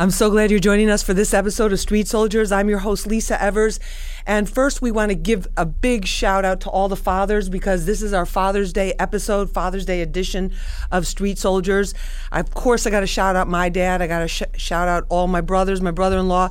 I'm so glad you're joining us for this episode of Street Soldiers. I'm your host, Lisa Evers. And first, we want to give a big shout out to all the fathers because this is our Father's Day episode, Father's Day edition of Street Soldiers. Of course, I got to shout out my dad. I got to sh- shout out all my brothers, my brother in law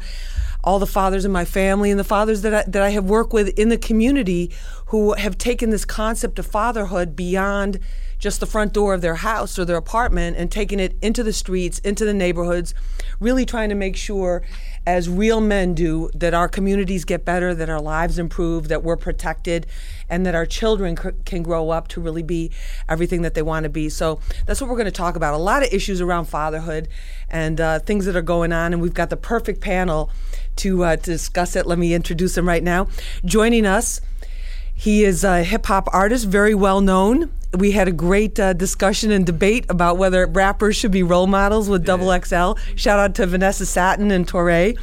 all the fathers in my family and the fathers that I, that I have worked with in the community who have taken this concept of fatherhood beyond just the front door of their house or their apartment and taking it into the streets, into the neighborhoods, really trying to make sure, as real men do, that our communities get better, that our lives improve, that we're protected, and that our children c- can grow up to really be everything that they want to be. So that's what we're going to talk about. A lot of issues around fatherhood and uh, things that are going on, and we've got the perfect panel to, uh, to discuss it. Let me introduce them right now. Joining us, he is a hip hop artist, very well known we had a great uh, discussion and debate about whether rappers should be role models with Double XL. Shout out to Vanessa Satten and Torre.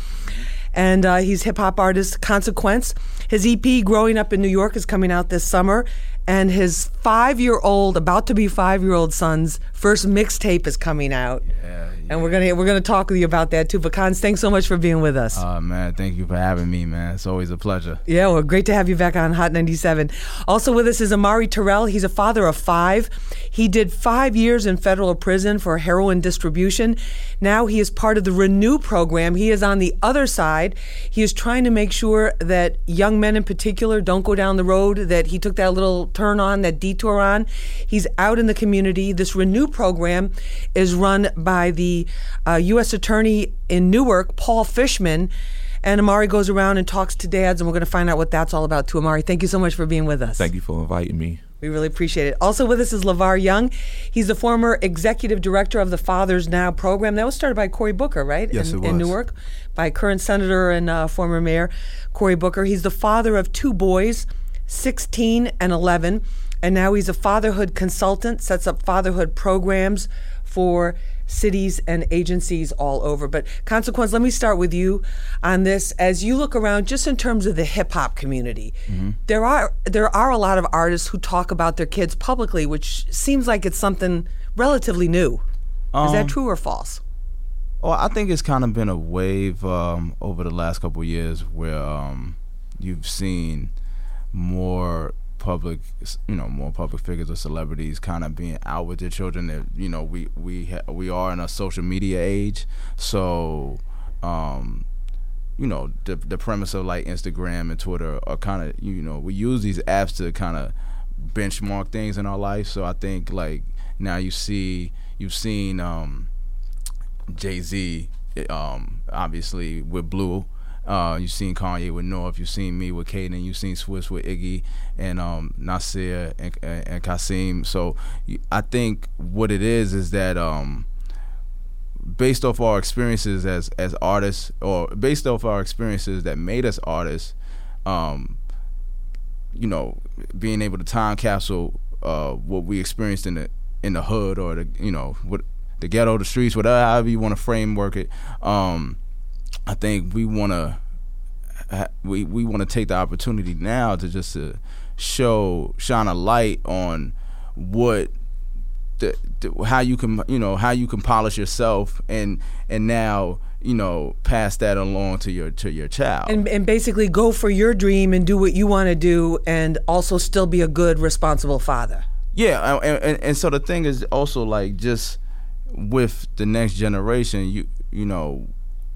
And uh, he's hip hop artist Consequence. His EP, Growing Up in New York, is coming out this summer. And his five year old, about to be five year old son's first mixtape is coming out. Yeah, and we're gonna we're gonna talk with you about that too. But Cons, thanks so much for being with us. Oh uh, man, thank you for having me, man. It's always a pleasure. Yeah, well, great to have you back on Hot 97. Also with us is Amari Terrell. He's a father of five. He did five years in federal prison for heroin distribution. Now he is part of the Renew program. He is on the other side. He is trying to make sure that young men in particular don't go down the road that he took that little turn on, that detour on. He's out in the community. This Renew program is run by the uh, U.S. Attorney in Newark, Paul Fishman. And Amari goes around and talks to dads, and we're going to find out what that's all about too. Amari, thank you so much for being with us. Thank you for inviting me. We really appreciate it. Also with us is LeVar Young. He's the former executive director of the Fathers Now program. That was started by Cory Booker, right? Yes, in, it was. In Newark, by current senator and uh, former mayor Cory Booker. He's the father of two boys, 16 and 11. And now he's a fatherhood consultant, sets up fatherhood programs for cities and agencies all over. But consequence, let me start with you on this. As you look around, just in terms of the hip hop community, mm-hmm. there are there are a lot of artists who talk about their kids publicly, which seems like it's something relatively new. Um, Is that um, true or false? Well, I think it's kind of been a wave um, over the last couple years where um, you've seen more public, you know, more public figures or celebrities kind of being out with their children. That you know, we we ha- we are in a social media age, so. Um, you know the the premise of like Instagram and Twitter are kind of you know we use these apps to kind of benchmark things in our life. So I think like now you see you've seen um, Jay Z um, obviously with Blue uh, you've seen Kanye with North. You've seen me with Kaden. You've seen Swizz with Iggy and um, Nasir and, and, and Kasim. So I think what it is is that um, based off our experiences as as artists, or based off our experiences that made us artists, um, you know, being able to time capsule uh, what we experienced in the in the hood or the you know what the ghetto, the streets, whatever however you want to framework it. Um, I think we want to we we want to take the opportunity now to just to show shine a light on what the, the, how you can you know how you can polish yourself and and now you know pass that along to your to your child. And, and basically go for your dream and do what you want to do and also still be a good responsible father. Yeah uh, and, and, and so the thing is also like just with the next generation you you know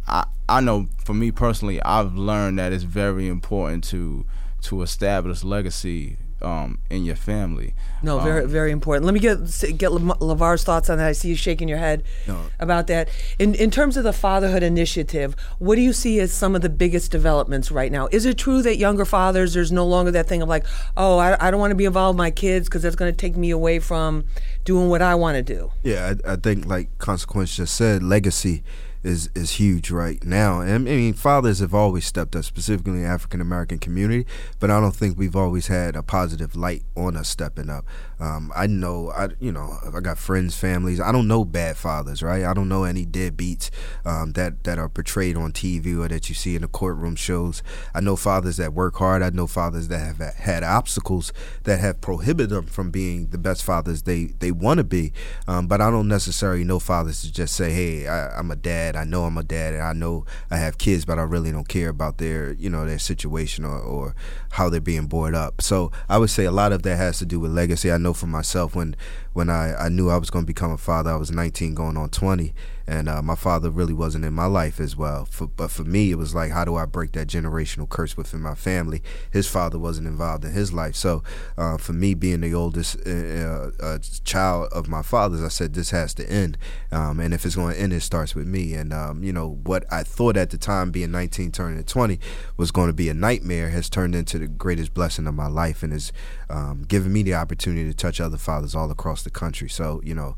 I I know for me personally, I've learned that it's very important to to establish legacy um, in your family. No, very um, very important. Let me get get LeVar's thoughts on that. I see you shaking your head no. about that. In in terms of the fatherhood initiative, what do you see as some of the biggest developments right now? Is it true that younger fathers there's no longer that thing of like, oh, I, I don't want to be involved with my kids because that's going to take me away from doing what I want to do? Yeah, I, I think like consequence just said, legacy is is huge right now. And I mean, fathers have always stepped up, specifically in the African American community, but I don't think we've always had a positive light on us stepping up. Um, I know, I you know, I got friends, families. I don't know bad fathers, right? I don't know any deadbeats um, that that are portrayed on TV or that you see in the courtroom shows. I know fathers that work hard. I know fathers that have had obstacles that have prohibited them from being the best fathers they they want to be. Um, but I don't necessarily know fathers to just say, "Hey, I, I'm a dad." I know I'm a dad, and I know I have kids, but I really don't care about their you know their situation or, or how they're being brought up. So I would say a lot of that has to do with legacy. I know for myself when when I, I knew I was going to become a father, I was 19 going on 20 and uh, my father really wasn't in my life as well. For, but for me, it was like, how do I break that generational curse within my family? His father wasn't involved in his life, so uh, for me, being the oldest uh, uh child of my father's, I said this has to end, um, and if it's going to end, it starts with me. And um, you know what I thought at the time, being 19 turning 20, was going to be a nightmare, has turned into the greatest blessing of my life, and has um, given me the opportunity to touch other fathers all across the country. So you know,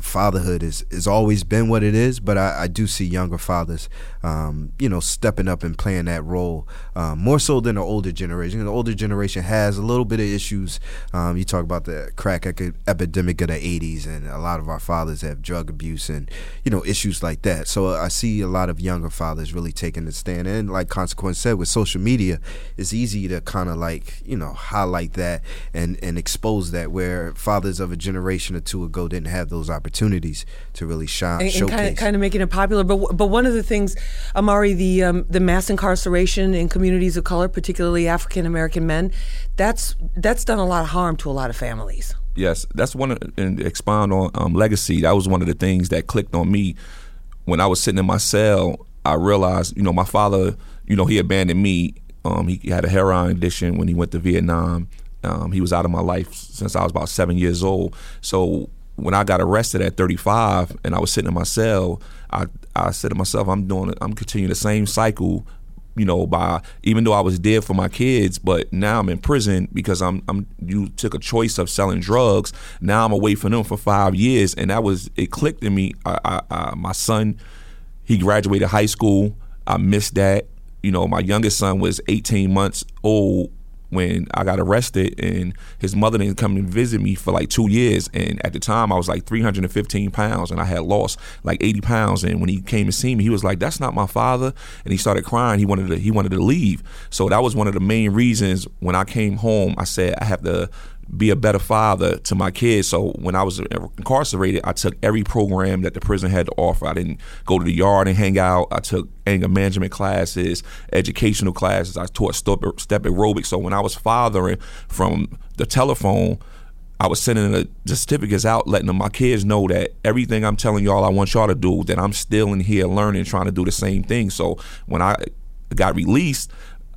fatherhood is has always been what it is, but I, I do see younger fathers, um, you know, stepping up and playing that role um, more so than the older generation. The older generation has a little bit of issues. Um, you talk about the crack epidemic of the '80s, and a lot of our fathers have drug abuse and you know issues like that. So I see a lot of younger fathers really taking the stand. And like Consequence said, with social media, it's easy to kind of like you know highlight that and and expose that where fathers of a generation or two ago didn't have those opportunities to really shine. And, and kind, of, kind of making it popular. But but one of the things, Amari, the um, the mass incarceration in communities of color, particularly African American men, that's that's done a lot of harm to a lot of families. Yes, that's one. Of, and expound on um, legacy. That was one of the things that clicked on me when I was sitting in my cell. I realized, you know, my father, you know, he abandoned me. Um, he had a heroin addiction when he went to Vietnam. Um, he was out of my life since I was about seven years old. So when I got arrested at 35 and I was sitting in my cell, I I said to myself, I'm doing. I'm continuing the same cycle, you know, by even though I was dead for my kids, but now I'm in prison because I'm I'm you took a choice of selling drugs. Now I'm away from them for five years, and that was it clicked in me. I, I, I, my son, he graduated high school. I missed that. You know, my youngest son was 18 months old when I got arrested and his mother didn't come and visit me for like two years. And at the time, I was like 315 pounds and I had lost like 80 pounds. And when he came to see me, he was like, "That's not my father," and he started crying. He wanted to he wanted to leave. So that was one of the main reasons when I came home. I said I have to be a better father to my kids. So when I was incarcerated, I took every program that the prison had to offer. I didn't go to the yard and hang out. I took anger management classes, educational classes. I taught step, step aerobics. So when I was fathering from the telephone, I was sending the, certificates out, letting them, my kids know that everything I'm telling y'all I want y'all to do, that I'm still in here learning, trying to do the same thing. So when I got released,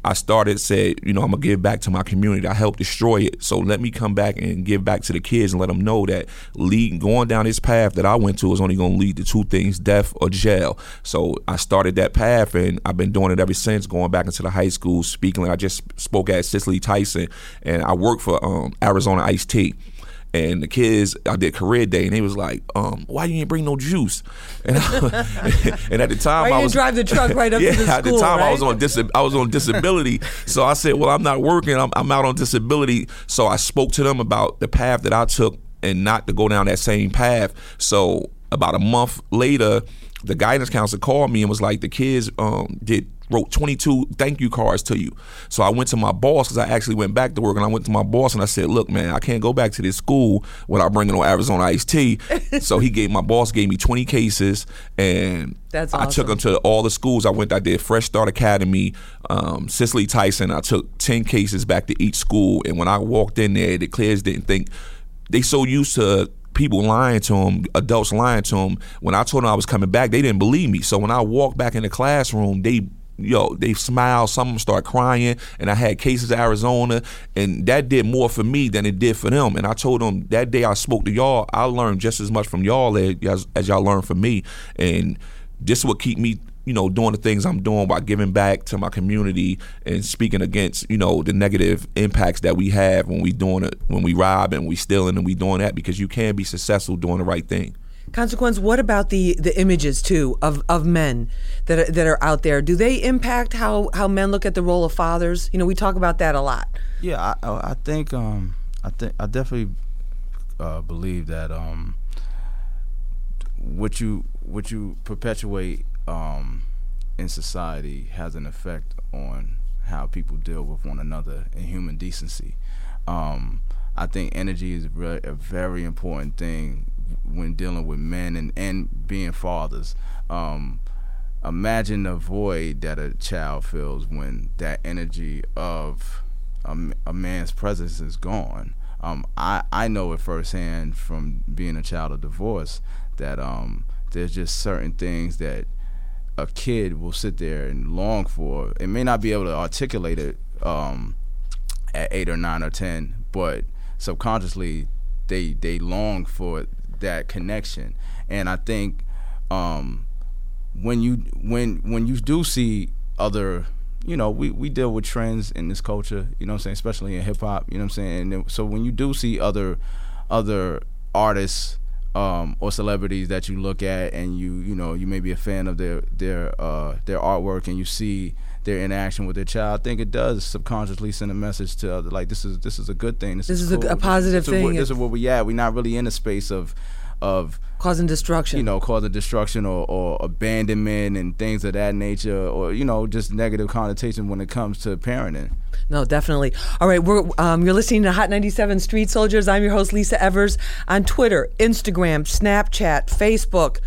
I started said, you know, I'm gonna give back to my community. I helped destroy it, so let me come back and give back to the kids and let them know that lead, going down this path that I went to is only gonna lead to two things: death or jail. So I started that path, and I've been doing it ever since. Going back into the high school, speaking. I just spoke at Cicely Tyson, and I work for um, Arizona Iced Tea. And the kids, I did career day, and they was like, um, "Why you ain't bring no juice?" And, I, and at the time, I was drive the truck right up yeah, to the school. At the time, right? I was on dis- I was on disability, so I said, "Well, I'm not working. I'm, I'm out on disability." So I spoke to them about the path that I took and not to go down that same path. So about a month later, the guidance counselor called me and was like, "The kids um, did wrote 22 thank you cards to you. So I went to my boss because I actually went back to work and I went to my boss and I said, look, man, I can't go back to this school without bringing on Arizona iced tea. so he gave my boss gave me 20 cases and That's awesome. I took them to all the schools I went. I did Fresh Start Academy, um, Cicely Tyson. I took 10 cases back to each school. And when I walked in there, the kids didn't think they so used to people lying to them, adults lying to them. When I told them I was coming back, they didn't believe me. So when I walked back in the classroom, they yo, they smile, Some of them start crying, and I had cases Arizona, and that did more for me than it did for them. And I told them that day I spoke to y'all, I learned just as much from y'all as, as y'all learned from me, and this would keep me. You know, doing the things I'm doing by giving back to my community and speaking against, you know, the negative impacts that we have when we doing it, when we rob and we stealing and we doing that because you can be successful doing the right thing. Consequence. What about the the images too of, of men that are, that are out there? Do they impact how, how men look at the role of fathers? You know, we talk about that a lot. Yeah, I, I think um, I think I definitely uh, believe that um, what you what you perpetuate um, in society has an effect on how people deal with one another and human decency. Um, I think energy is a very important thing when dealing with men and, and being fathers. Um, imagine the void that a child feels when that energy of a, a man's presence is gone. Um, I I know it firsthand from being a child of divorce that um, there's just certain things that a kid will sit there and long for. It may not be able to articulate it um, at eight or nine or ten, but subconsciously they they long for that connection. And I think um, when you when when you do see other you know, we, we deal with trends in this culture, you know I'm saying, especially in hip hop, you know I'm saying? And so when you do see other other artists um, or celebrities that you look at and you you know, you may be a fan of their their uh, their artwork and you see their interaction with their child, I think it does subconsciously send a message to other like this is this is a good thing. This, This is, is a- cool. a positive this is thing. where- this is where we at. We're not really in a space of of causing destruction. you know, causing destruction or, or abandonment and things of that nature, or you know, just negative connotation when it comes to parenting. No, definitely. All right, we're um, you're listening to Hot 97 Street Soldiers. I'm your host Lisa Evers on Twitter, Instagram, Snapchat, Facebook,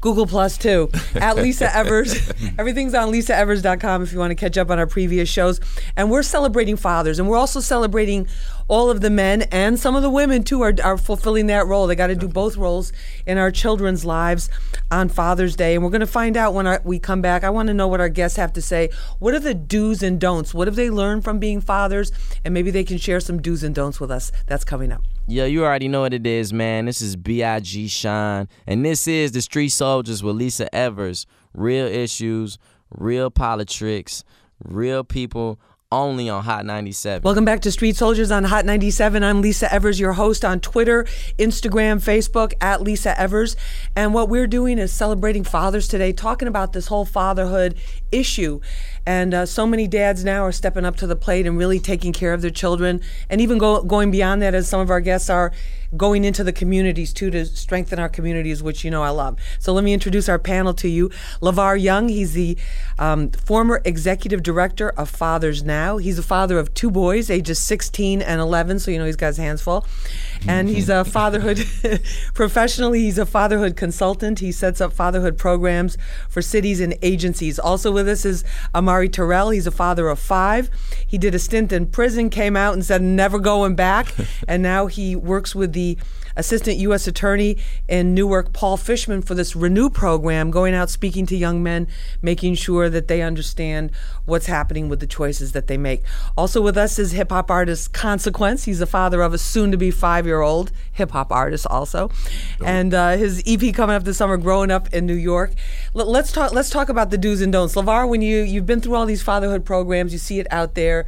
Google Plus too. At Lisa Evers. Everything's on lisaevers.com if you want to catch up on our previous shows. And we're celebrating fathers, and we're also celebrating all of the men and some of the women too are, are fulfilling that role. They got to do both roles in our children's lives on Father's Day. And we're going to find out when our, we come back. I want to know what our guests have to say. What are the do's and don'ts? What have they learned from being fathers? And maybe they can share some do's and don'ts with us. That's coming up. Yo, you already know what it is, man. This is B.I.G. Shine, and this is the Street Soldiers with Lisa Evers. Real issues, real politics, real people, only on Hot 97. Welcome back to Street Soldiers on Hot 97. I'm Lisa Evers, your host on Twitter, Instagram, Facebook, at Lisa Evers. And what we're doing is celebrating fathers today, talking about this whole fatherhood issue. And uh, so many dads now are stepping up to the plate and really taking care of their children, and even go, going beyond that, as some of our guests are going into the communities too to strengthen our communities, which you know I love. So let me introduce our panel to you. LeVar Young, he's the um, former executive director of Fathers Now. He's a father of two boys, ages 16 and 11, so you know he's got his hands full. And he's a fatherhood professionally, he's a fatherhood consultant. He sets up fatherhood programs for cities and agencies. Also with us is Amari Terrell. He's a father of five. He did a stint in prison, came out and said never going back. and now he works with the Assistant U.S. Attorney in Newark, Paul Fishman, for this Renew program, going out speaking to young men, making sure that they understand what's happening with the choices that they make. Also with us is hip hop artist Consequence. He's the father of a soon to be five year old hip hop artist, also. And uh, his EP coming up this summer, Growing Up in New York. L- let's talk. Let's talk about the do's and don'ts. Lavar, when you you've been through all these fatherhood programs, you see it out there.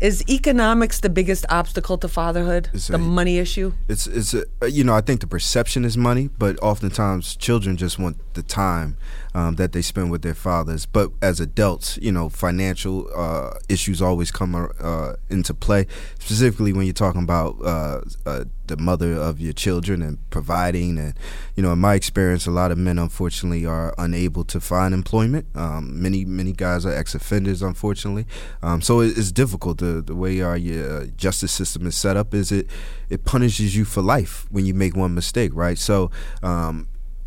Is economics the biggest obstacle to fatherhood? It's the a- money issue? It's it's a, you know I think the perception is money, but oftentimes children just want the time um, that they spend with their fathers. But as adults, you know, financial uh, issues always come uh, into play. Specifically when you're talking about uh, uh, the mother of your children and providing, and you know, in my experience, a lot of men unfortunately are unable to find employment. Um, many many guys are ex-offenders, unfortunately. Um, so it's difficult. The the way our uh, justice system is set up is it it punishes you for life when you make one mistake, right? So.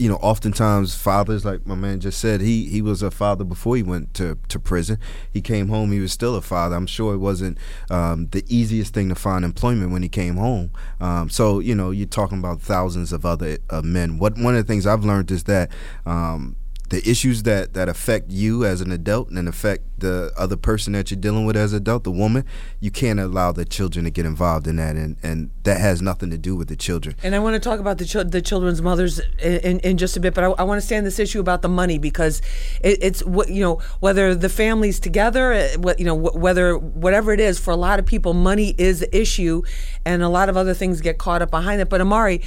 You know, oftentimes fathers, like my man just said, he he was a father before he went to, to prison. He came home, he was still a father. I'm sure it wasn't um, the easiest thing to find employment when he came home. Um, so you know, you're talking about thousands of other uh, men. What one of the things I've learned is that. Um, the issues that, that affect you as an adult and affect the other person that you're dealing with as an adult, the woman, you can't allow the children to get involved in that, and, and that has nothing to do with the children. And I want to talk about the chil- the children's mothers in, in, in just a bit, but I, I want to stay on this issue about the money because it, it's what you know whether the families together, uh, what you know whether whatever it is for a lot of people, money is the issue, and a lot of other things get caught up behind it. But Amari,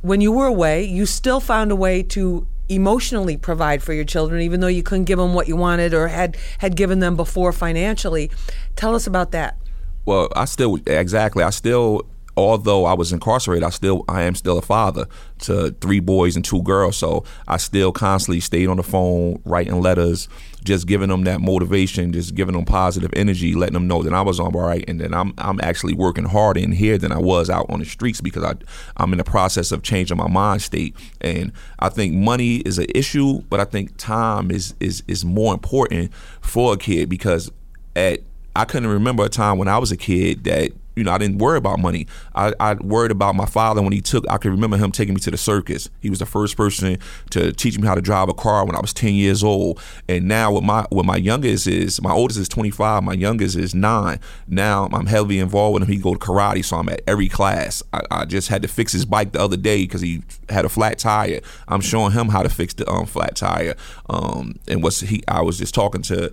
when you were away, you still found a way to emotionally provide for your children, even though you couldn't give them what you wanted or had had given them before financially. Tell us about that. Well, I still exactly. I still although I was incarcerated, I still I am still a father to three boys and two girls. So I still constantly stayed on the phone, writing letters, just giving them that motivation, just giving them positive energy, letting them know that I was on all right and that I'm I'm actually working harder in here than I was out on the streets because I I'm in the process of changing my mind state. And I think money is an issue, but I think time is is is more important for a kid because at I couldn't remember a time when I was a kid that you know, I didn't worry about money. I, I worried about my father when he took. I can remember him taking me to the circus. He was the first person to teach me how to drive a car when I was ten years old. And now, with my with my youngest is my oldest is twenty five. My youngest is nine. Now I'm heavily involved with him. He go to karate, so I'm at every class. I, I just had to fix his bike the other day because he had a flat tire. I'm showing him how to fix the um, flat tire. Um, and what's he? I was just talking to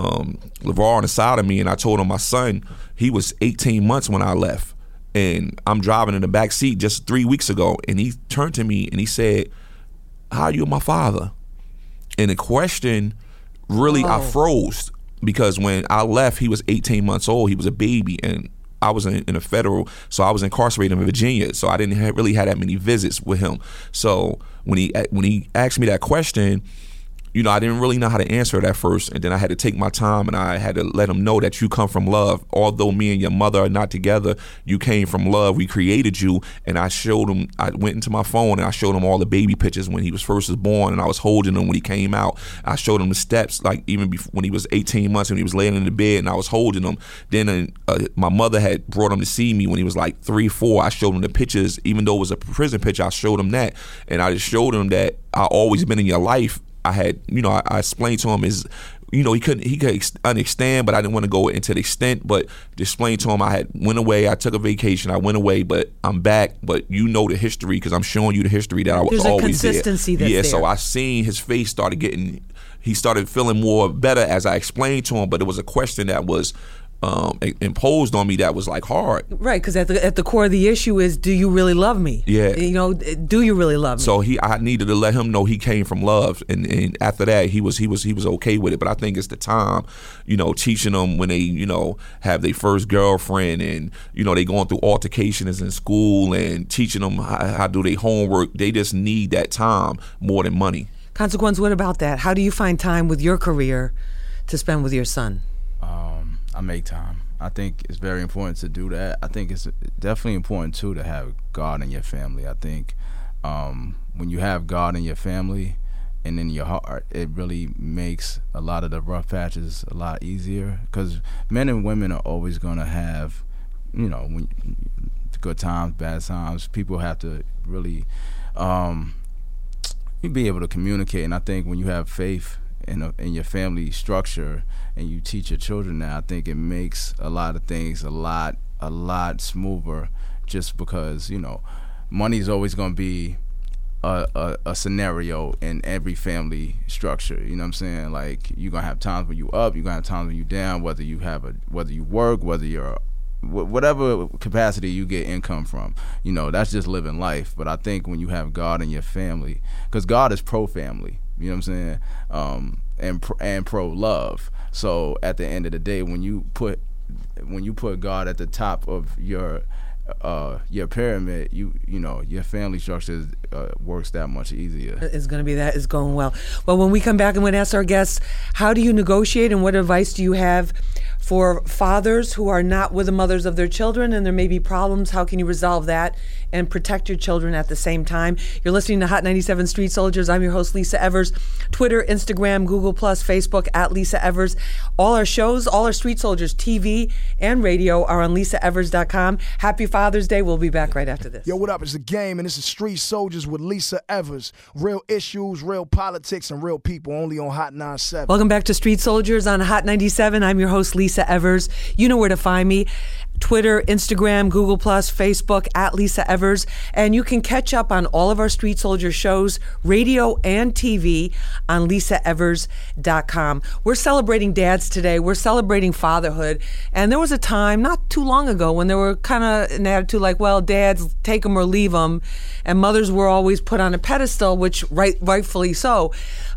um, LeVar on the side of me, and I told him my son, he was 18 months when I left. And I'm driving in the back seat just three weeks ago, and he turned to me and he said, How are you my father? And the question really, I froze because when I left, he was 18 months old. He was a baby, and I was in, in, a federal, so I was incarcerated in Virginia. So I didn't have, really have that many visits with him. So when he when he asked me that question, you know, I didn't really know how to answer it at first, and then I had to take my time and I had to let him know that you come from love. Although me and your mother are not together, you came from love. We created you, and I showed him. I went into my phone and I showed him all the baby pictures when he was first was born, and I was holding him when he came out. I showed him the steps, like even before, when he was 18 months and he was laying in the bed, and I was holding him. Then uh, my mother had brought him to see me when he was like three, four. I showed him the pictures, even though it was a prison picture. I showed him that, and I just showed him that I always been in your life I had, you know, I, I, explained to him is, you know, he couldn't, he could understand, but I didn't want to go into the extent. But to explain to him, I had went away, I took a vacation, I went away, but I'm back. But you know the history because I'm showing you the history that I was There's always a consistency there. yeah, there. so I seen his face started getting, he started feeling more better as I explained to him. But it was a question that was um, imposed on me that was like hard. Right, because at the at the core of the issue is, do you really love me? Yeah, you know, do you really love me? So he, I needed to let him know he came from love, and, and after that, he was he was he was okay with it. But I think it's the time, you know, teaching them when they you know have their first girlfriend, and you know they going through altercations in school, and teaching them how, how do their homework. They just need that time more than money. Consequence. What about that? How do you find time with your career to spend with your son? Um, I make time. I think it's very important to do that. I think it's definitely important too to have God in your family. I think um, when you have God in your family and in your heart, it really makes a lot of the rough patches a lot easier. Because men and women are always gonna have, you know, when, good times, bad times. People have to really um, be able to communicate. And I think when you have faith in, a, in your family structure and you teach your children that, I think it makes a lot of things a lot a lot smoother. Just because you know, money is always going to be a, a, a, scenario in every family structure. You know what I'm saying? Like you're gonna have times when you up, you're gonna have times when you down. Whether you have a whether you work, whether you're whatever capacity you get income from, you know that's just living life. But I think when you have God in your family, because God is pro family. You know what I'm saying? Um, and and pro love. So at the end of the day, when you put when you put God at the top of your uh, your pyramid, you you know your family structure uh, works that much easier. It's going to be that. It's going well. Well, when we come back, I'm going to ask our guests, how do you negotiate, and what advice do you have for fathers who are not with the mothers of their children, and there may be problems? How can you resolve that and protect your children at the same time? You're listening to Hot 97 Street Soldiers. I'm your host Lisa Evers. Twitter, Instagram, Google Plus, Facebook at Lisa Evers. All our shows, all our Street Soldiers TV and radio are on LisaEvers.com. Happy Father's Day. We'll be back right after this. Yo, what up? It's the game, and this is Street Soldiers with Lisa Evers. Real issues, real politics, and real people only on Hot 97. Welcome back to Street Soldiers on Hot 97. I'm your host, Lisa Evers. You know where to find me. Twitter, Instagram, Google Plus, Facebook at Lisa Evers, and you can catch up on all of our Street Soldier shows, radio and TV on LisaEvers.com. We're celebrating dads today. We're celebrating fatherhood, and there was a time not too long ago when there were kind of an attitude like, "Well, dads take them or leave them," and mothers were always put on a pedestal, which right rightfully so.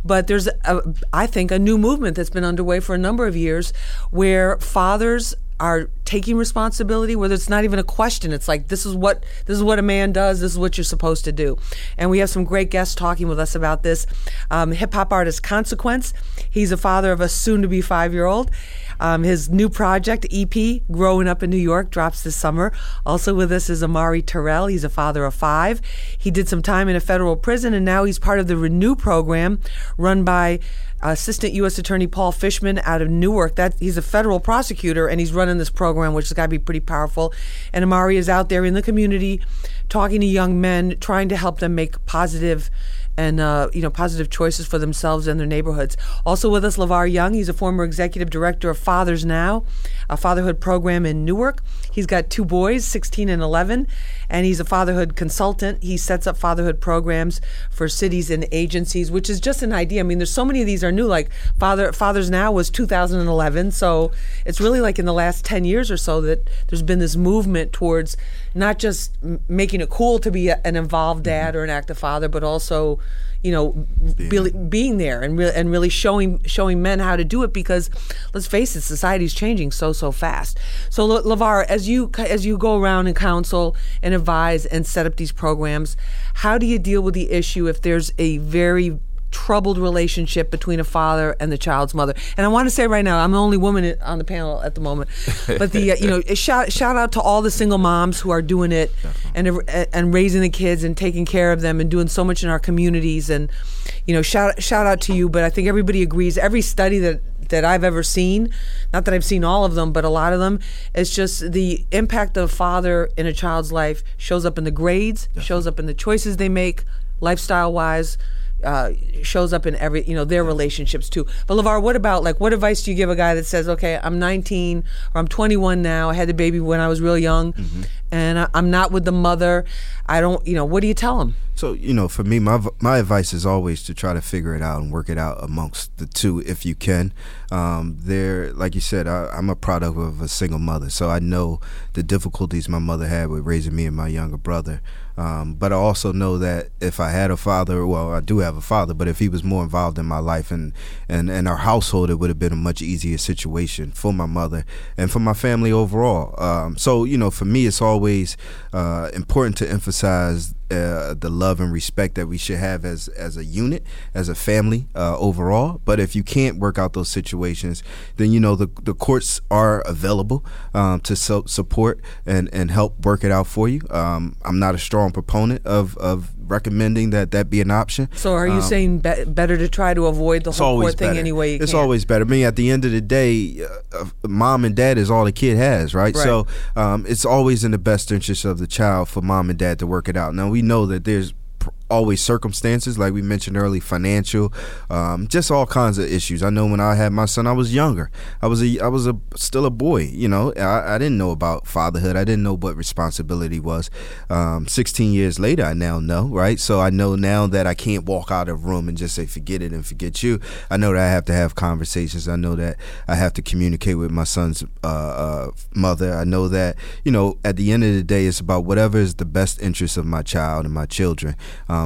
But there's, a, I think, a new movement that's been underway for a number of years where fathers are taking responsibility whether it's not even a question. It's like this is what this is what a man does. This is what you're supposed to do. And we have some great guests talking with us about this. Um, hip-hop artist consequence. He's a father of a soon-to-be five-year-old. Um, his new project ep growing up in new york drops this summer. Also with us is amari terrell. He's a father of five. He did some time in a federal prison and now he's part of the renew program run by Assistant U.S. Attorney Paul Fishman out of Newark. That he's a federal prosecutor and he's running this program, which has got to be pretty powerful. And Amari is out there in the community, talking to young men, trying to help them make positive and uh, you know positive choices for themselves and their neighborhoods. Also with us, Lavar Young. He's a former executive director of Fathers Now, a fatherhood program in Newark. He's got two boys, 16 and 11, and he's a fatherhood consultant. He sets up fatherhood programs for cities and agencies, which is just an idea. I mean, there's so many of these are new. Like Father Fathers Now was 2011, so it's really like in the last 10 years or so that there's been this movement towards not just m- making it cool to be a, an involved dad mm-hmm. or an active father, but also you know, being, being there and re- and really showing showing men how to do it because let's face it, society's changing so so fast. So Lavar, as you as you go around and counsel and advise and set up these programs, how do you deal with the issue if there's a very troubled relationship between a father and the child's mother. And I want to say right now, I'm the only woman on the panel at the moment, but the uh, you know shout shout out to all the single moms who are doing it and and raising the kids and taking care of them and doing so much in our communities and you know shout shout out to you. But I think everybody agrees. Every study that that I've ever seen, not that I've seen all of them, but a lot of them, it's just the impact of a father in a child's life shows up in the grades, shows up in the choices they make, lifestyle wise uh, shows up in every you know their relationships too. But Lavar, what about like what advice do you give a guy that says, okay, I'm 19 or I'm 21 now, I had the baby when I was real young, mm-hmm. and I, am not with the mother. I don't, you know, what do you tell him? So you know, for me, my my advice is always to try to figure it out and work it out amongst the two if you can. Um, there, like you said, I, I'm a product of a single mother, so I know the difficulties my mother had with raising me and my younger brother. Um, but I also know that if I had a father, well, I do have a father, but if he was more involved in my life and, and, and our household, it would have been a much easier situation for my mother and for my family overall. Um, so, you know, for me, it's always uh, important to emphasize uh, the love and respect that we should have as as a unit, as a family uh, overall. But if you can't work out those situations, then you know the the courts are available um, to so support and and help work it out for you. Um, I'm not a strong proponent of of recommending that that be an option. So are you um, saying be- better to try to avoid the whole court thing anyway? it's can? always better. I mean, at the end of the day, uh, uh, mom and dad is all the kid has, right? right. So um, it's always in the best interest of the child for mom and dad to work it out. Now we know that there's always circumstances, like we mentioned early financial, um, just all kinds of issues. I know when I had my son, I was younger. I was a, I was a still a boy. You know, I, I didn't know about fatherhood. I didn't know what responsibility was. Um, Sixteen years later, I now know, right? So I know now that I can't walk out of room and just say forget it and forget you. I know that I have to have conversations. I know that I have to communicate with my son's uh, uh, mother. I know that you know at the end of the day, it's about whatever is the best interest of my child and my children.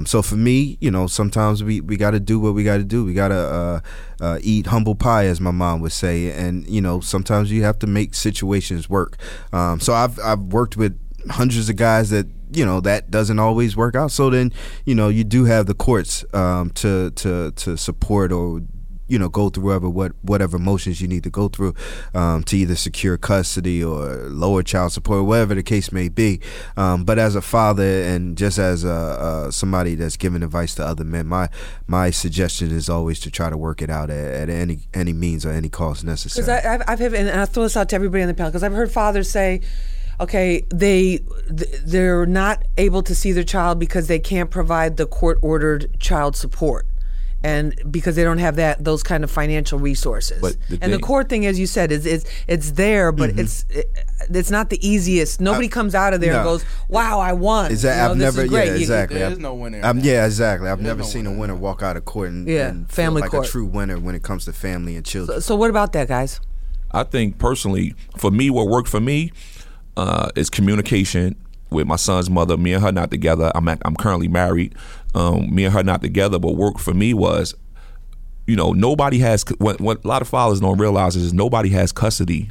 So for me, you know, sometimes we, we got to do what we got to do. We got to uh, uh, eat humble pie, as my mom would say, and you know, sometimes you have to make situations work. Um, so I've I've worked with hundreds of guys that you know that doesn't always work out. So then you know you do have the courts um, to to to support or you know go through whatever what whatever motions you need to go through um, to either secure custody or lower child support, whatever the case may be. Um, but as a father and just as a, somebody that's giving advice to other men, my my suggestion is always to try to work it out at, at any any means or any cost necessary. Because I've, I've and I throw this out to everybody on the panel because I've heard fathers say okay they they're not able to see their child because they can't provide the court ordered child support and because they don't have that those kind of financial resources. But the and thing, the core thing, as you said, is it's it's there, but mm-hmm. it's it, it's not the easiest. Nobody I, comes out of there no. and goes, "Wow, I won." Is that you know, I've never? Yeah, exactly. There's no winner. Um, yeah, exactly. I've never no seen winner. a winner walk out of court and, yeah, and family like court. a true winner when it comes to family and children. So, so what about that, guys? I think personally, for me, what worked for me uh, is communication with my son's mother. Me and her not together. I'm at, I'm currently married. Um, me and her not together. But work for me was you know, nobody has what, what a lot of fathers don't realize is nobody has custody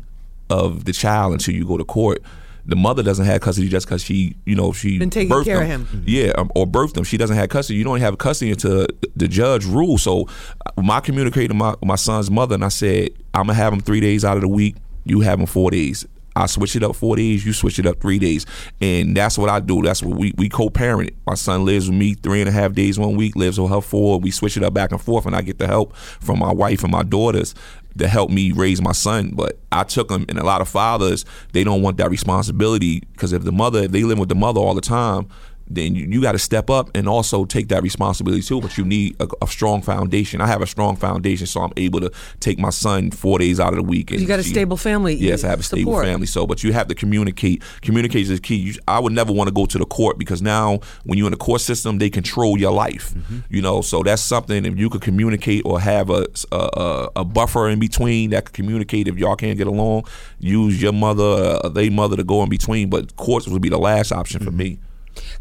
of the child until you go to court. The mother doesn't have custody just because she, you know, she Been taking care of them. him. Yeah, um, or birthed them. She doesn't have custody. You don't have custody until the judge rules. So, uh, my communicated my my son's mother, and I said, I'm gonna have him three days out of the week. You have him four days. I switch it up four days. You switch it up three days, and that's what I do. That's what we we co-parent. My son lives with me three and a half days one week, lives with her four. We switch it up back and forth, and I get the help from my wife and my daughters to help me raise my son. But I took him, and a lot of fathers they don't want that responsibility because if the mother, if they live with the mother all the time, then you, you got to step up and also take that responsibility too. But you need a, a strong foundation. I have a strong foundation, so I'm able to take my son four days out of the week. And You got a she- stable family. Yes, I have a stable support. family. So, but you have to communicate. Communication is key. You, I would never want to go to the court because now, when you're in the court system, they control your life. You know, so that's something. If you could communicate or have a a, a a buffer in between that could communicate, if y'all can't get along, use your mother, uh, they mother to go in between. But courts would be the last option for me.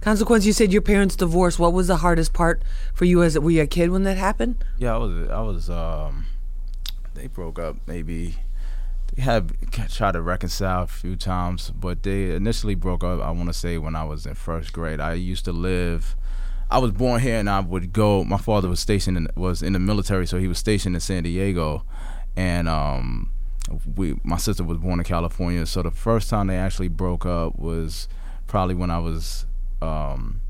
Consequence, you said your parents divorced. What was the hardest part for you as were you a kid when that happened? Yeah, I was. I was. Um, they broke up. Maybe they had tried to reconcile a few times, but they initially broke up. I want to say when I was in first grade. I used to live. I was born here, and I would go. My father was stationed in, was in the military, so he was stationed in San Diego, and um, we. My sister was born in California, so the first time they actually broke up was probably when I was um,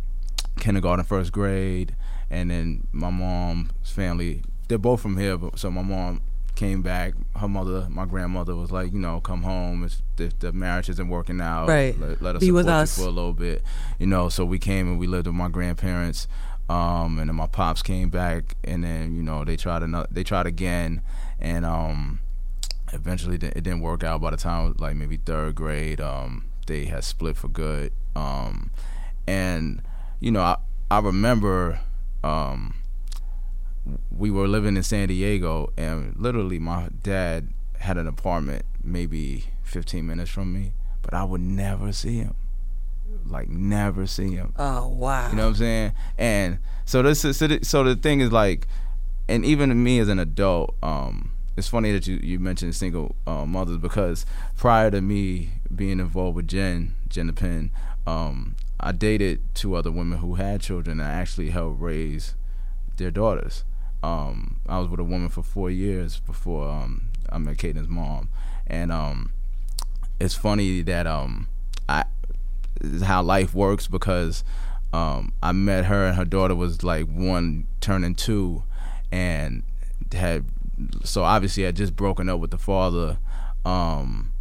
kindergarten, first grade, and then my mom's family. They're both from here, but so my mom came back. Her mother, my grandmother, was like, you know, come home. If, if the marriage isn't working out, Right. let, let us Be with us. for a little bit, you know. So we came and we lived with my grandparents, um, and then my pops came back, and then you know they tried another, they tried again, and um, eventually it didn't work out. By the time like maybe third grade, um, they had split for good, um, and you know I I remember. Um, we were living in San Diego, and literally my dad had an apartment maybe 15 minutes from me, but I would never see him. Like never see him. Oh wow. You know what I'm saying? And so this is so the, so the thing is like, and even to me as an adult, um, it's funny that you you mentioned single uh, mothers because prior to me being involved with Jen Jen the Pen, um, I dated two other women who had children and I actually helped raise their daughters. Um, I was with a woman for four years before um, I met Caden's mom, and um, it's funny that um, I is how life works because um, I met her and her daughter was like one turning two, and had so obviously had just broken up with the father. Um,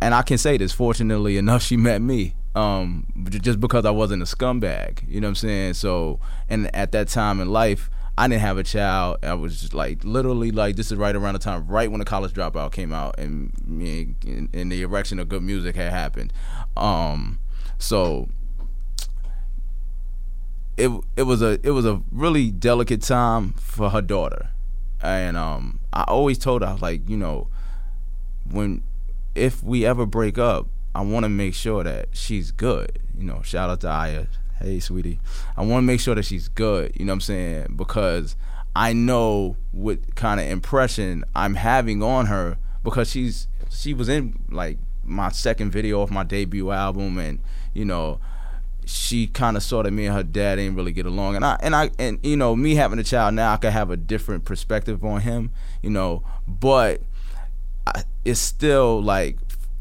and I can say this, fortunately enough, she met me. Um, just because I wasn't a scumbag, you know what I'm saying? So, and at that time in life, I didn't have a child. I was just like literally like this is right around the time, right when the college dropout came out, and and, and the erection of good music had happened. Um, so it it was a it was a really delicate time for her daughter, and um, I always told her I was like, you know, when if we ever break up, I want to make sure that she's good. You know, shout out to Aya. Hey, sweetie. I want to make sure that she's good. You know what I'm saying? Because I know what kind of impression I'm having on her because she's she was in like my second video of my debut album, and you know she kind of saw that me and her dad didn't really get along, and I and I and you know me having a child now, I could have a different perspective on him, you know, but I, it's still like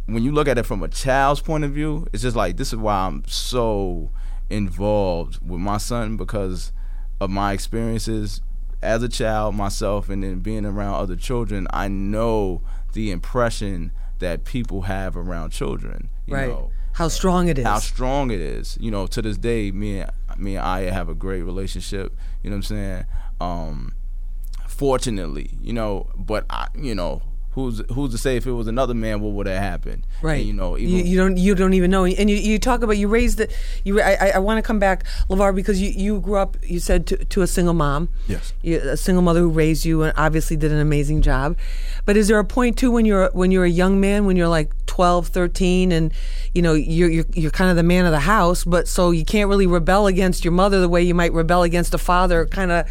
when you look at it from a child's point of view, it's just like this is why I'm so involved with my son because of my experiences as a child myself and then being around other children. I know the impression that people have around children. You right. Know, how strong it is. how strong it is. You know, to this day, me and me and Aya have a great relationship. You know what I'm saying? Um, fortunately, you know, but I, you know, who's who's to say if it was another man, what would have happened? Right. And, you know, even you, you don't you don't even know, and you, you talk about you raised the you. I, I- I want to come back, Levar, because you, you grew up. You said to, to a single mom. Yes. You, a single mother who raised you and obviously did an amazing job. But is there a point too when you're when you're a young man, when you're like 12, 13, and you know you're you're, you're kind of the man of the house, but so you can't really rebel against your mother the way you might rebel against a father, kind of.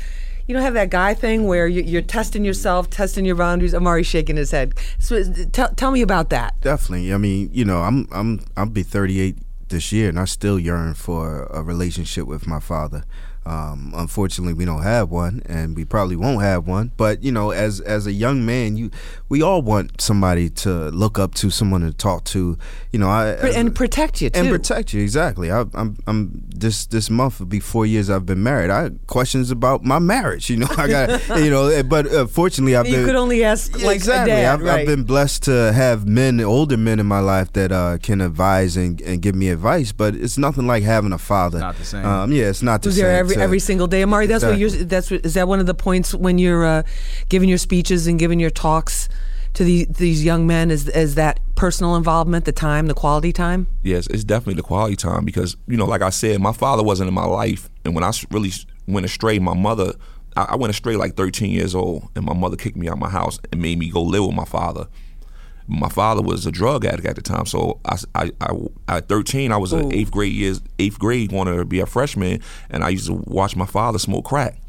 You don't have that guy thing where you, you're testing yourself, testing your boundaries. Amari's shaking his head. So tell tell me about that. Definitely. I mean, you know, I'm I'm I'll be 38 this year, and I still yearn for a relationship with my father. Um, unfortunately, we don't have one, and we probably won't have one. But you know, as as a young man, you we all want somebody to look up to, someone to talk to. You know, I and protect you too. and protect you exactly. I, I'm I'm this this month will be four years I've been married. I had questions about my marriage. You know, I got you know, but uh, fortunately I've you been could only ask yeah, like exactly. a dad, I've, right? I've been blessed to have men, older men in my life that uh, can advise and, and give me advice. But it's nothing like having a father. Not the same. Um, yeah, it's not the Who's same. there every So- every single day, Amari? That's what you're. That's what, is that one of the points when you're uh, giving your speeches and giving your talks to the, these young men? Is is that personal involvement, the time, the quality time? Yes, it's definitely the quality time because you know, like I said, my father wasn't in my life, and when I really went astray, my mother, I, I went astray like 13 years old, and my mother kicked me out of my house and made me go live with my father. My father was a drug addict at the time, so I, I, I at 13, I was in eighth grade years, eighth grade, wanted to be a freshman, and I used to watch my father smoke crack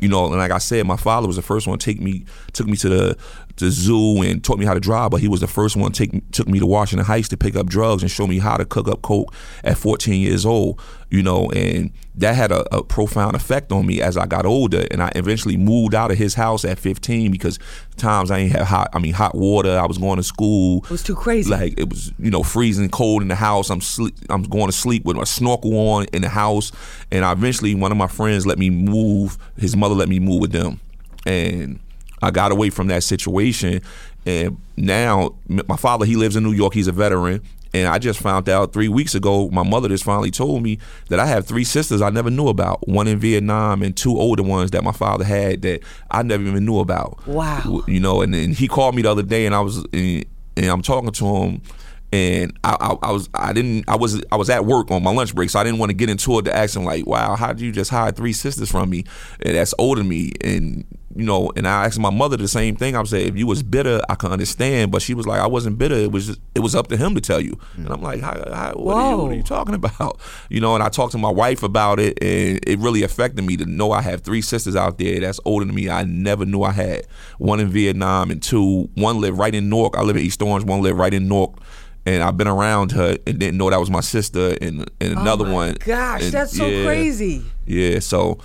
you know, and like I said, my father was the first one to take me took me to the the zoo and taught me how to drive, but he was the first one take took me to Washington Heights to pick up drugs and show me how to cook up coke at 14 years old. You know, and that had a, a profound effect on me as I got older, and I eventually moved out of his house at 15 because times I ain't have hot. I mean, hot water. I was going to school. It was too crazy. Like it was, you know, freezing cold in the house. I'm sleep. I'm going to sleep with a snorkel on in the house, and I eventually one of my friends let me move. His mother let me move with them, and I got away from that situation. And now my father, he lives in New York. He's a veteran. And I just found out three weeks ago, my mother just finally told me that I have three sisters I never knew about. One in Vietnam and two older ones that my father had that I never even knew about. Wow. You know, and then he called me the other day, and I was and, and I'm talking to him, and I, I, I was I didn't I was I was at work on my lunch break, so I didn't want to get into it to ask him like, wow, how did you just hide three sisters from me and that's older than me? And you know, and I asked my mother the same thing. I said, if you was bitter, I could understand, but she was like, I wasn't bitter. It was just, it was up to him to tell you. And I'm like, how, how, what, are you, what are you talking about? You know, and I talked to my wife about it, and it really affected me to know I have three sisters out there that's older than me. I never knew I had one in Vietnam and two. One lived right in Newark. I live in East Orange. One lived right in Newark. And I've been around her and didn't know that was my sister, and, and oh another oh one. Gosh, and- that's so yeah. crazy. Yeah, so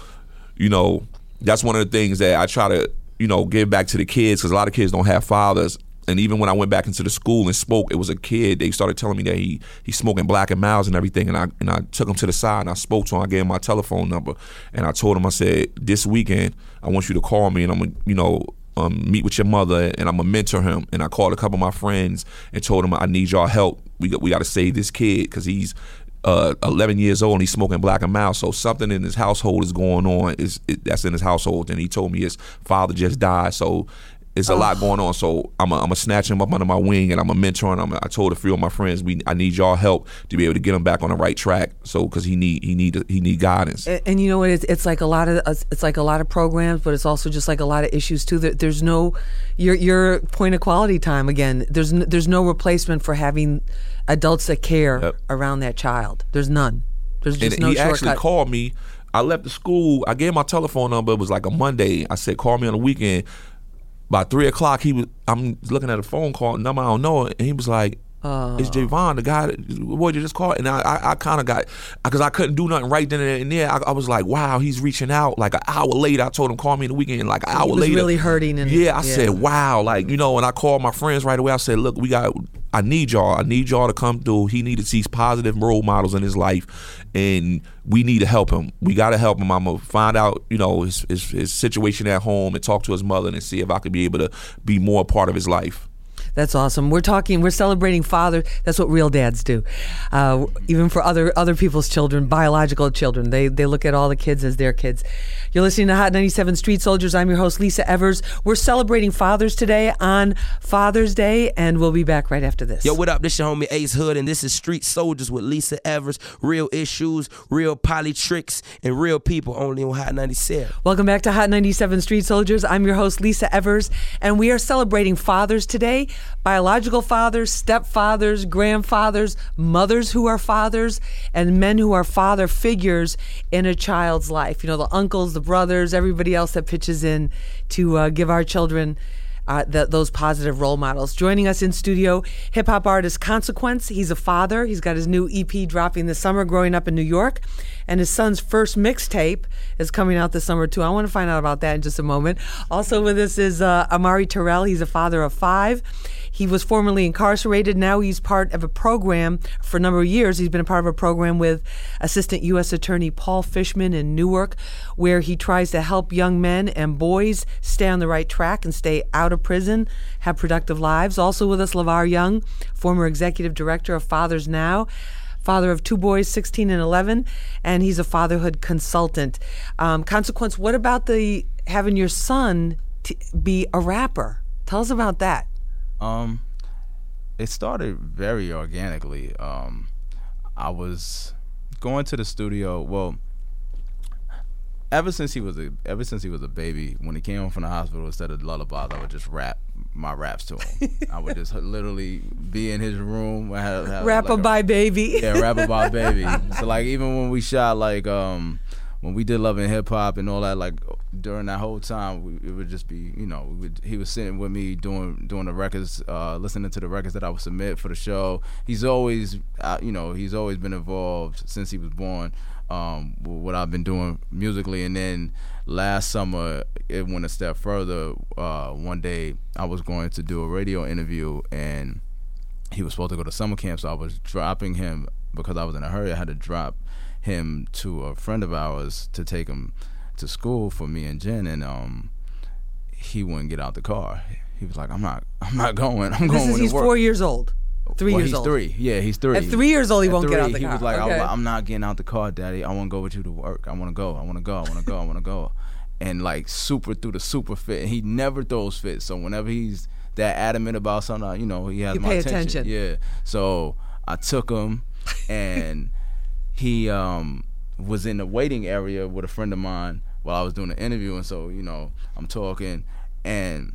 you know that's one of the things that I try to you know give back to the kids because a lot of kids don't have fathers. And even when I went back into the school and spoke, it was a kid. They started telling me that he he's smoking Black and Milds and everything. And I and I took him to the side and I spoke to him. I gave him my telephone number and I told him I said this weekend I want you to call me and I'm gonna you know um, meet with your mother and I'm gonna mentor him. And I called a couple of my friends and told them I need y'all help. We got we got to save this kid because he's uh, 11 years old and he's smoking black and mild. So something in his household is going on. Is it, that's in his household? And he told me his father just died. So it's a lot going on. So I'm a, I'm a snatch him up under my wing and I'm a mentor. And I'm a, I told a few of my friends we I need y'all help to be able to get him back on the right track. So because he need he need he need guidance. And, and you know what? It's, it's like a lot of it's like a lot of programs, but it's also just like a lot of issues too. There, there's no your your point of quality time again. There's n- there's no replacement for having adults that care Yep. around that child. There's none. There's just and no he shortcut. actually called me. I left the school. I gave my telephone number. It was like a Monday. I said, call me on the weekend. By three o'clock, he was. I'm looking at a phone call number I don't know, and he was like, Uh. "It's Javon, the guy. That, what you just called?" And I, I, I kind of got because I couldn't do nothing right then and there. I, I was like, "Wow, he's reaching out." Like an hour later, I told him call me in the weekend. Like an hour was later, really hurting and- yeah, I yeah. said, "Wow," like you know. And I called my friends right away. I said, "Look, we got. I need y'all. I need y'all to come through. He needed these positive role models in his life, and we need to help him. We got to help him. I'm gonna find out, you know, his, his his situation at home and talk to his mother and see if I could be able to be more a part of his life." That's awesome. We're talking. We're celebrating father. That's what real dads do. Uh, even for other other people's children, biological children, they they look at all the kids as their kids. You're listening to Hot 97 Street Soldiers. I'm your host Lisa Evers. We're celebrating fathers today on Father's Day, and we'll be back right after this. Yo, what up? This your homie Ace Hood, and this is Street Soldiers with Lisa Evers. Real issues, real poly tricks, and real people only on Hot 97. Welcome back to Hot 97 Street Soldiers. I'm your host, Lisa Evers, and we are celebrating fathers today. Biological fathers, stepfathers, grandfathers, mothers who are fathers, and men who are father figures in a child's life. You know, the uncles, the brothers, everybody else that pitches in to uh, give our children uh, th- those positive role models. Joining us in studio, hip hop artist Consequence. He's a father. He's got his new EP dropping this summer, growing up in New York. And his son's first mixtape is coming out this summer, too. I want to find out about that in just a moment. Also with us is uh, Amari Terrell. He's a father of five. He was formerly incarcerated. Now he's part of a program for a number of years. He's been a part of a program with Assistant U.S. Attorney Paul Fishman in Newark, where he tries to help young men and boys stay on the right track and stay out of prison, have productive lives. Also with us, LeVar Young, former executive director of Fathers Now father of two boys, 16 and 11, and he's a fatherhood consultant. Um, consequence, what about the having your son t- be a rapper? Tell us about that. Um, it started very organically. Um, I was going to the studio. Well, ever since he was a ever since he was a baby, when he came home from the hospital, instead of lullabies, I would just rap my raps to him. I would just literally be in his room. Have, have Rap like a- by baby. yeah, rap about baby. So like even when we shot like um when we did Love and Hip Hop and all that, like during that whole time, we, it would just be you know we would, he was sitting with me doing doing the records, uh, listening to the records that I would submit for the show. He's always uh, you know he's always been involved since he was born. Um, what I've been doing musically, and then last summer it went a step further. Uh, one day I was going to do a radio interview and he was supposed to go to summer camp, so I was dropping him because I was in a hurry. I had to drop him to a friend of ours to take him to school for me and Jen, and um, he wouldn't get out the car. He was like, "I'm not, I'm not going. I'm This going is he's work." four years old. Three well, years he's old. three. Yeah, he's three. At three years old, he At won't get out three, the he car. was like, Okay. I'm, I'm not getting out the car, Daddy. I want to go with you to work. I want to go. I want to go. I want to go. I want to go. And like super through the super fit. And he never throws fits. So whenever he's that adamant about something, you know, he has You my pay attention. attention. Yeah. So I took him, and he um was in the waiting area with a friend of mine while I was doing the interview. And so you know, I'm talking, and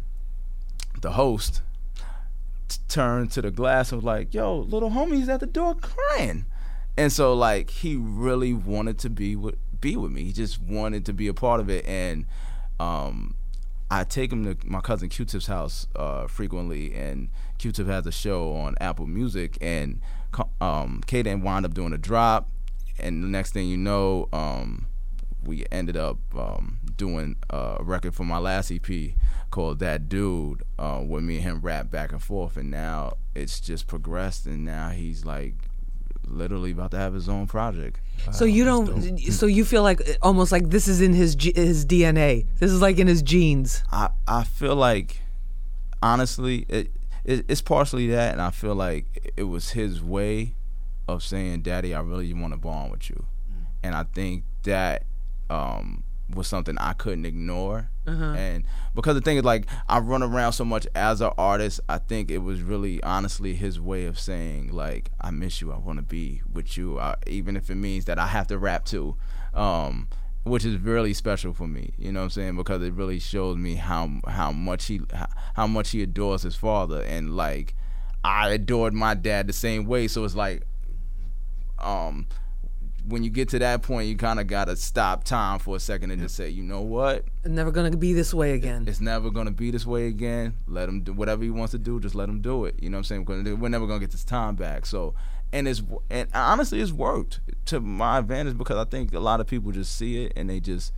the host turned to the glass and was like, "Yo, little homie's at the door crying," and so like he really wanted to be with be with me. He just wanted to be a part of it, and um, I take him to my cousin Q-Tip's house uh, frequently, and Q-Tip has a show on Apple Music, and um, Kaden wound up doing a drop, and the next thing you know, um, we ended up um, doing a record for my last EP called That Dude, uh, where me and him rap back and forth, and now it's just progressed, and now he's like literally about to have his own project. So you don't. So you feel like almost like this is in his his DNA. This is like in his genes. I I feel like honestly it, it it's partially that, and I feel like it was his way of saying, "Daddy, I really want to bond with you," and I think that um, was something I couldn't ignore. And because the thing is, like, I run around so much as an artist, I think it was really honestly his way of saying, like, I miss you. I want to be with you, I, even if it means that I have to rap too. Um, which is really special for me, you know what I'm saying? Because it really shows me how how much he how, how much he adores his father, and like I adored my dad the same way. So it's like, um, when you get to that point, you kind of gotta stop time for a second and just say, you know what? It's never gonna be this way again. It's never gonna be this way again. Let him do whatever he wants to do. Just let him do it. You know what I'm saying? Because we're never gonna get this time back. So, and it's and honestly, it's worked to my advantage because I think a lot of people just see it and they just,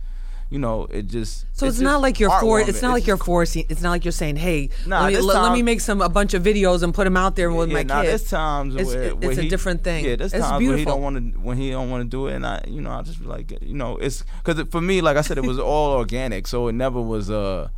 you know, it just. So it's, not like you're for. heartwarming. It's not like you're forcing. It's not like you're saying, "Hey, Nah, let, me, let, let me make some a bunch of videos and put them out there with yeah, my nah, kids." There's times It's- where, where it's a different thing. Yeah, there's It's times where he don't want to when he don't want to do it, and I, you know, I just be like, you know, it's because for me, like I said, it was all organic, so it never was uh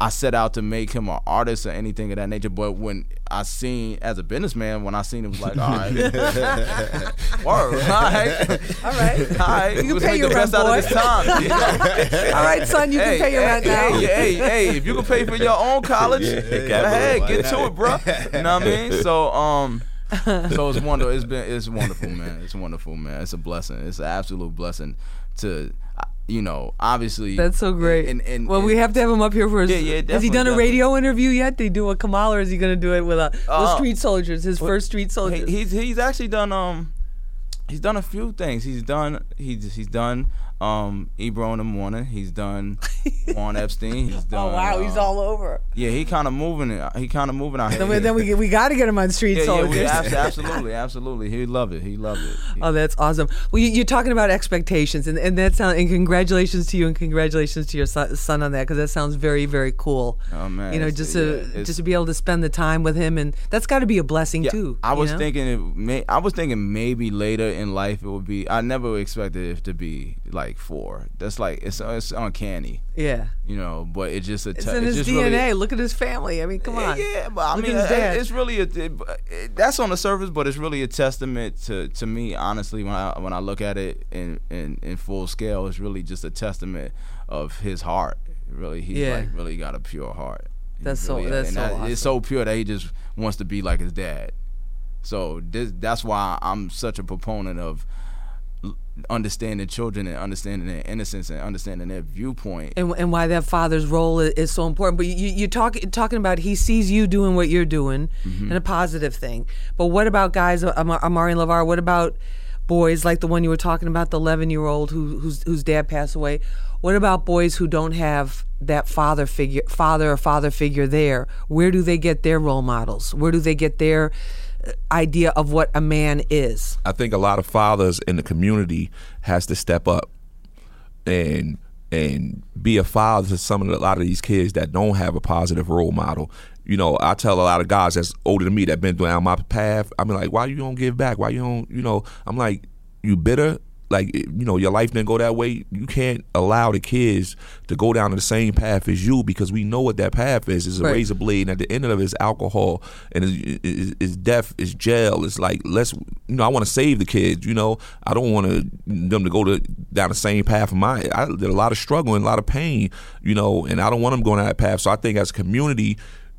I set out to make him an artist or anything of that nature. But when I seen as a businessman, when I seen him, was like, all right, word, all right, All right. all right, You can let's pay your the best rent, out boy. of this time. you know? All right, son, you can pay your hey, rent hey, now. Hey, hey, hey, if you can pay for your own college, Yeah, go capital, get to it, bro. You know what I mean? So, um, so it's wonderful. It's been, it's wonderful, man. It's wonderful, man. It's a blessing. It's an absolute blessing to. You know, obviously That's so great. And, and, well, and- we have to have him up here for his. Yeah, yeah, has he done a definitely. radio interview yet? Did he do a Kamal or is he going to do it with, a, with Uh, Street Soldiers, his first Street Soldiers? He, he's he's actually done um he's done a few things. He's done he's he's done um Ebro in the morning. He's done Juan Epstein. He's done. oh, wow. He's uh, all over. Yeah, he kind of moving it. He kind of moving out here. Then we, then we, we got to get him on Street yeah, yeah, Soldiers. we, absolutely, absolutely. He loved it. He loved it. He- Oh, that's awesome. Well, you, you're talking about expectations, and, and that sound, and congratulations to you, and congratulations to your son, on that, because that sounds very, very cool. Oh, man, you know, just to it's- just to be able to spend the time with him, and that's got to be a blessing Yeah, too. I was know? thinking it may, I was thinking maybe later in life it would be. I never expected it to be like four. That's like it's it's uncanny, yeah, you know. But it just a it's te- in his DNA. Really, Look at his family. I mean, come on. Yeah, but I Look mean, at his dad. it's really a, it, it- that's on the surface, but it's really a testament to, to me. Honestly, when I when I look at it in, in, in full scale, it's really just a testament of his heart. Really, he's Yeah. like really got a pure heart. He That's so- that's so that- awesome. It's so pure that he just wants to be like his dad. So this, that's why I'm such a proponent of understanding children and understanding their innocence and understanding their viewpoint. and, and why that father's role is, so important. But you, you talk talking about he sees you doing what you're doing, Mm-hmm. and a positive thing. But what about guys, Am- Amari and LeVar? What about boys like the one you were talking about, the 11 year old who, whose whose dad passed away? What about boys who don't have that father figure, father or father figure there? Where do they get their role models? Where do they get their uh, idea of what a man is? I think a lot of fathers in the community has to step up and and be a father to some of the, a lot of these kids that don't have a positive role model. You know, I tell a lot of guys that's older than me that been down my path. I'm like, why you don't give back? Why you don't? You know, I'm like, you bitter. Like you know, your life didn't go that way. You can't allow the kids to go down the same path as you because we know what that path is. It's a Right. razor blade, and at the end of it is alcohol, and it's, it's, it's death, it's jail. It's like let's, you know, I want to save the kids. You know, I don't want to them to go to down the same path of my. I did a lot of struggle and a lot of pain, you know, and I don't want them going down that path. So I think as a community.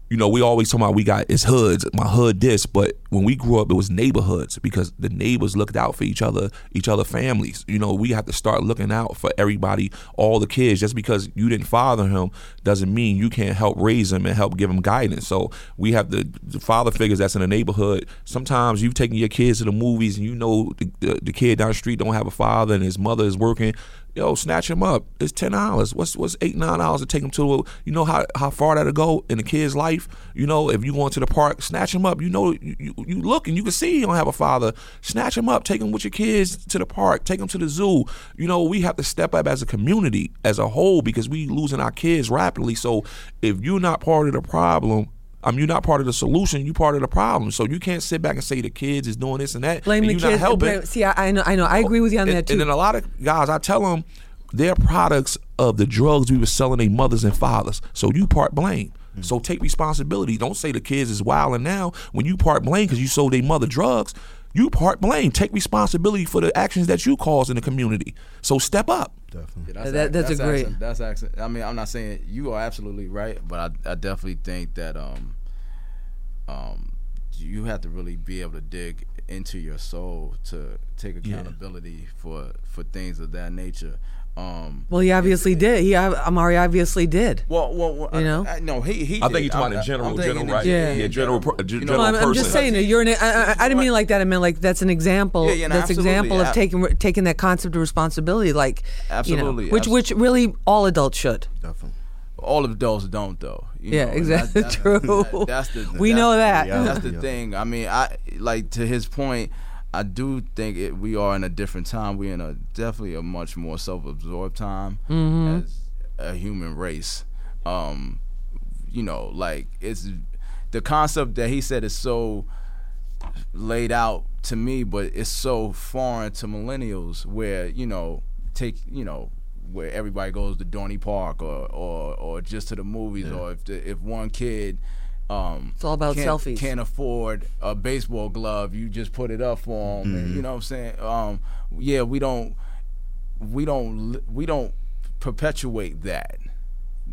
You know, we always talk about we got it's hoods, my hood this, but when we grew up, it was neighborhoods because the neighbors looked out for each other, each other families. You know, we have to start looking out for everybody, all the kids. Just because you didn't father him doesn't mean you can't help raise him and help give him guidance. So we have the, the father figures that's in the neighborhood. Sometimes you've taken your kids to the movies and you know the, the, the kid down the street don't have a father and his mother is working. Yo, snatch him up. It's ten dollars. What's what's eight nine dollars to take him to? You know how how far that'll go in a kid's life. You know if you going to the park, snatch him up. You know you, you, you look and you can see you don't have a father. Snatch him up. Take him with your kids to the park. Take him to the zoo. You know we have to step up as a community as a whole because we losing our kids rapidly. So if you're not part of the problem. I mean, you're not part of the solution. You're part of the problem. So you can't sit back and say the kids is doing this and that. Blame and the you're kids. Not helping. blame- see, I, I know, I know, I agree with you on and, that too. And then a lot of guys, I tell them they're products of the drugs we were selling their mothers and fathers. So you part blame. Mm. So take responsibility. Don't say the kids is wilding now. When you part blame because you sold their mother drugs, you part blame. Take responsibility for the actions that you caused in the community. So step up. Definitely. Yeah, That- that's a great- excellent. That's excellent. I mean, I'm not saying you are absolutely right, but I, I definitely think that um, um, you have to really be able to dig into your soul to take accountability for for things of that nature. Um, well, he obviously did. He, Amari obviously did. well, well, well You I- know? I, no, he he. I think did. you're talking I- in general, I'm general, right? Yeah. Yeah, general, pro- You know, general No, I'm, I'm just saying you're. An, I, I, I didn't mean like that. I meant like that's an example. Yeah, yeah, no, that's absolutely. example of taking taking that concept of responsibility, like Absolutely, you know, which abs- which really all adults should. Definitely. all adults don't though. you Yeah, know, exactly. that- True. that- that's the We that's- know that. That's the Yeah. thing. I mean, I like to his point. I do think it, we are in a different time. We're in a definitely a much more self-absorbed time Mm-hmm. as a human race. Um, you know, like it's the concept that he said is so laid out to me, but it's so foreign to millennials. Where you know, take you know, where everybody goes to Dorney Park or or, or just to the movies, or if the, if one kid. Um, It's all about can't, selfies. Can't afford a baseball glove. You just put it up for them. And, you know what I'm saying? Um, yeah, we don't, we don't, we don't perpetuate that.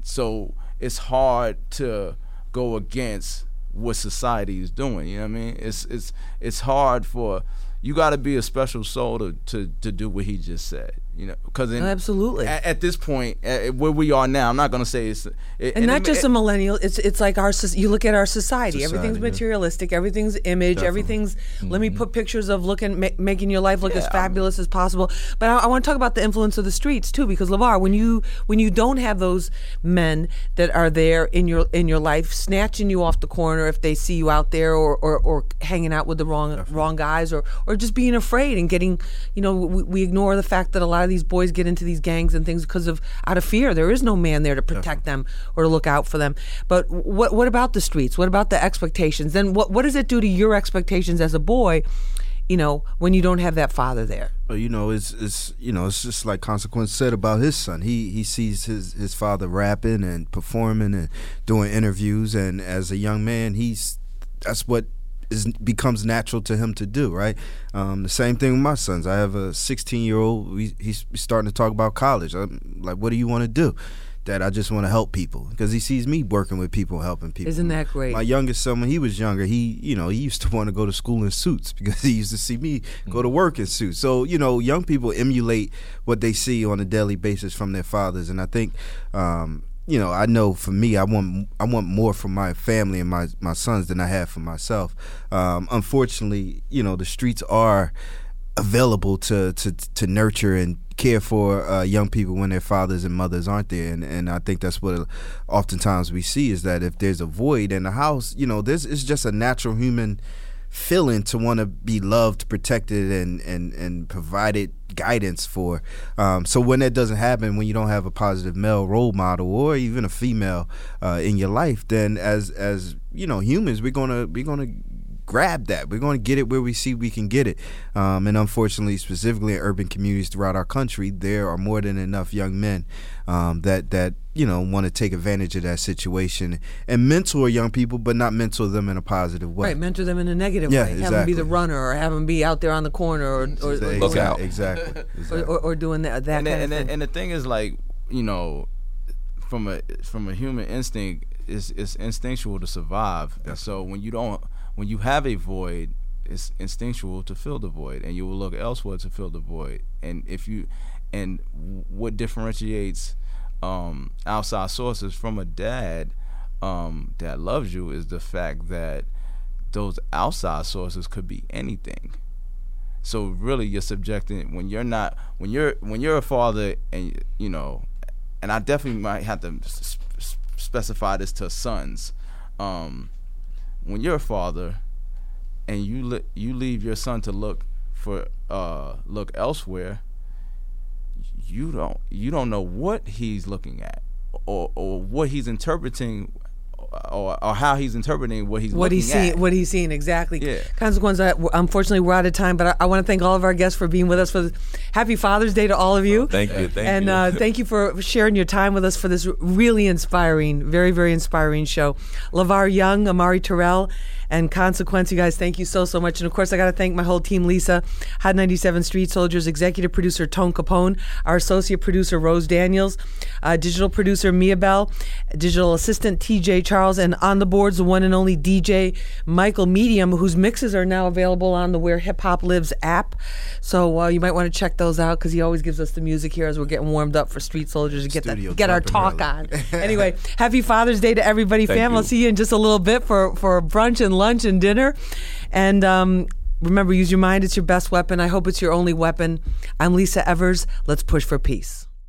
So it's hard to go against what society is doing. You know what I mean? It's it's it's hard for you got to be a special soul to, to to do what he just said. You know, because oh, Absolutely. at, at this point, at where we are now, I'm not going to say it's it, and, not it- just it- a millennial. It's it's like our you look at our society. everything's Society, yeah. materialistic. Everything's image. Everything's let me mm-hmm. put pictures of looking ma- making your life look as um, fabulous as possible. But I, I want to talk about the influence of the streets too, because LeVar, when you when you don't have those men that are there in your in your life, snatching you off the corner if they see you out there, or or, or hanging out with the wrong wrong guys, or or just being afraid and getting you know we, we ignore the fact that a lot of these boys get into these gangs and things because of out of fear. There is no man there to protect them or to look out for them. But what what about the streets? What about the expectations? Then what what does it do to your expectations as a boy? You know, when you don't have that father there. Well, you know, it's it's you know, it's just like Consequence said about his son. He he sees his his father rapping and performing and doing interviews, and as a young man, he's that's what is becomes natural to him to do. Right. Um, the same thing with my sons. I have a 16 year old. We, he's starting to talk about college. I'm like, what do you want to do? That I just want to help people because he sees me working with people, helping people. Isn't that great? My youngest son, when he was younger, he you know he used to want to go to school in suits because he used to see me go to work in suits. So you know, young people emulate what they see on a daily basis from their fathers, and I think. Um, you know, I know for me, I want I want more for my family and my my sons than I have for myself. Um, unfortunately, you know, the streets are available to to to nurture and care for uh, young people when their fathers and mothers aren't there, and and I think that's what oftentimes we see is that if there's a void in the house, you know, this is just a natural human feeling to want to be loved, protected, and and and provided guidance for. Um, so when that doesn't happen, when you don't have a positive male role model or even a female uh, in your life, then as as you know humans, we're gonna we're gonna grab that. We're going to get it where we see we can get it. Um, and unfortunately, specifically in urban communities throughout our country, there are more than enough young men um, that that you know want to take advantage of that situation and mentor young people, but not mentor them in a positive way. Right, mentor them in a negative Yeah, way. Have them be the runner, or have them be out there on the corner, or or, or, Exactly. Look out. Exactly. or, exactly. or, or doing that that and, kind the- and, of the- thing. and the thing is like you know from a from a human instinct it's, it's instinctual to survive and so when you don't when you have a void it's instinctual to fill the void and you will look elsewhere to fill the void. And if you and what differentiates um, outside sources from a dad um, that loves you is the fact that those outside sources could be anything. So really you're subjecting when you're not when you're when you're a father and you know and i definitely might have to specify this to sons um when you're a father and you you leave your son to look for uh look elsewhere you don't you don't know what he's looking at or or what he's interpreting or, or how he's interpreting what he's what he's seeing, at. what he's seeing exactly. Yeah. Consequence. uh, Unfortunately, we're out of time, but I, I want to thank all of our guests for being with us. For the, happy Father's Day to all of you. Thank you. Thank and you. Uh, thank you for sharing your time with us for this really inspiring, very, very inspiring show. LeVar Young, Amari Terrell, and Consequence, you guys, thank you so, so much. And of course, I got to thank my whole team Lisa, Hot 97 Street Soldiers, executive producer Tone Capone, our associate producer Rose Daniels, uh, digital producer Mia Bell, digital assistant TJ Charles, and on the boards, the one and only DJ Michael Medium, whose mixes are now available on the Where Hip Hop Lives app. So uh, you might want to check those out because he always gives us the music here as we're getting warmed up for Street Soldiers to get, that, get our talk on. anyway, happy Father's Day to everybody, Thank fam. I'll see you in just a little bit for, for brunch and lunch and dinner. And um, remember, use your mind. It's your best weapon. I hope it's your only weapon. I'm Lisa Evers. Let's push for peace.